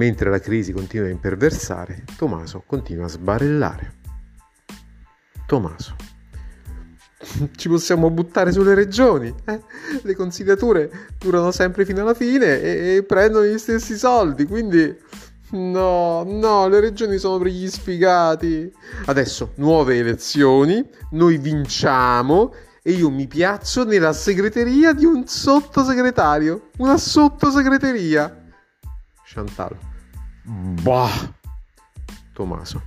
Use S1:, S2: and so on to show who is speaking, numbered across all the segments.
S1: Mentre la crisi continua a imperversare, Tommaso continua a sbarellare. Tommaso. Ci possiamo buttare sulle regioni. Eh? Le consigliature durano sempre fino alla fine e, e prendono gli stessi soldi, quindi No, no, le regioni sono per gli sfigati. Adesso, nuove elezioni, noi vinciamo e io mi piazzo nella segreteria di un sottosegretario. Una sottosegreteria. Chantal. Bah. Tommaso.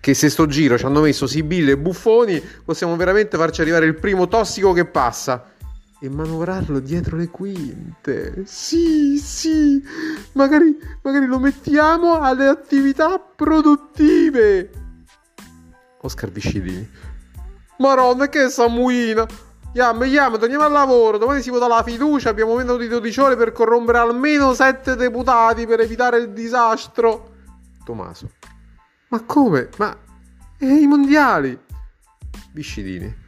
S1: Che se sto giro ci hanno messo Sibille e Buffoni, possiamo veramente farci arrivare il primo tossico che passa e manovrarlo dietro le quinte. Sì, sì, magari, magari lo mettiamo alle attività produttive. Oscar Viscidini. Maronna, che samuina! Yam, yam, torniamo al lavoro. Domani si vota la fiducia. Abbiamo meno di 12 ore per corrompere almeno 7 deputati per evitare il disastro. Tommaso. Ma come? Ma... E i mondiali? Viscidini.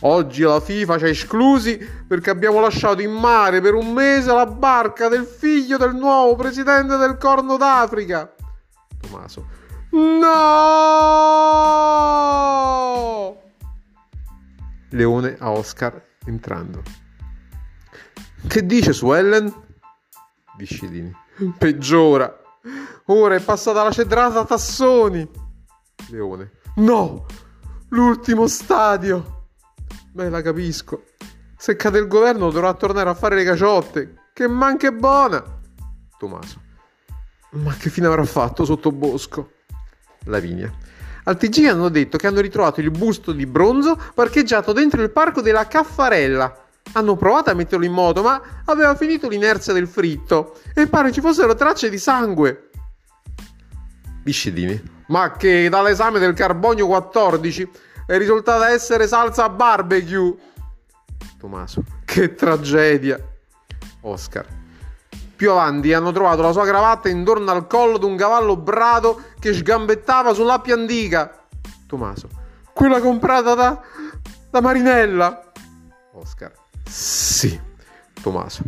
S1: Oggi la FIFA ci ha esclusi perché abbiamo lasciato in mare per un mese la barca del figlio del nuovo presidente del Corno d'Africa. Tommaso. No! Leone a Oscar entrando. Che dice su Ellen? Viscidini. Peggiora. Ora è passata la cedrata Tassoni. Leone. No! L'ultimo stadio. Beh, la capisco. Se cade il governo dovrà tornare a fare le caciotte. Che manca è buona. Tommaso. Ma che fine avrà fatto sotto bosco? Lavinia. Al TG hanno detto che hanno ritrovato il busto di bronzo parcheggiato dentro il parco della Caffarella. Hanno provato a metterlo in moto, ma aveva finito l'inerzia del fritto e pare ci fossero tracce di sangue. Biscedini. Ma che dall'esame del carbonio 14 è risultata essere salsa barbecue. Tommaso, che tragedia. Oscar. Più avanti hanno trovato la sua cravatta intorno al collo di un cavallo brado che sgambettava sull'appia antica. Tommaso. Quella comprata da, da Marinella. Oscar. Sì. Tommaso.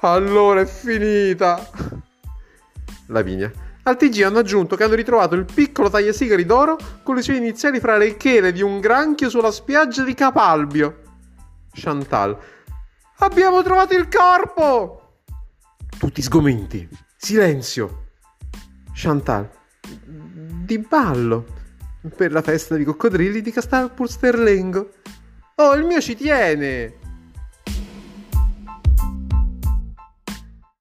S1: Allora è finita. Lavinia. Al TG hanno aggiunto che hanno ritrovato il piccolo tagliasigari d'oro con le sue iniziali fra le chele di un granchio sulla spiaggia di Capalbio. Chantal. Abbiamo trovato il corpo! Tutti sgomenti. Silenzio. Chantal. Di ballo. Per la festa di coccodrilli di Castel Pursterlengo. Oh, il mio ci tiene.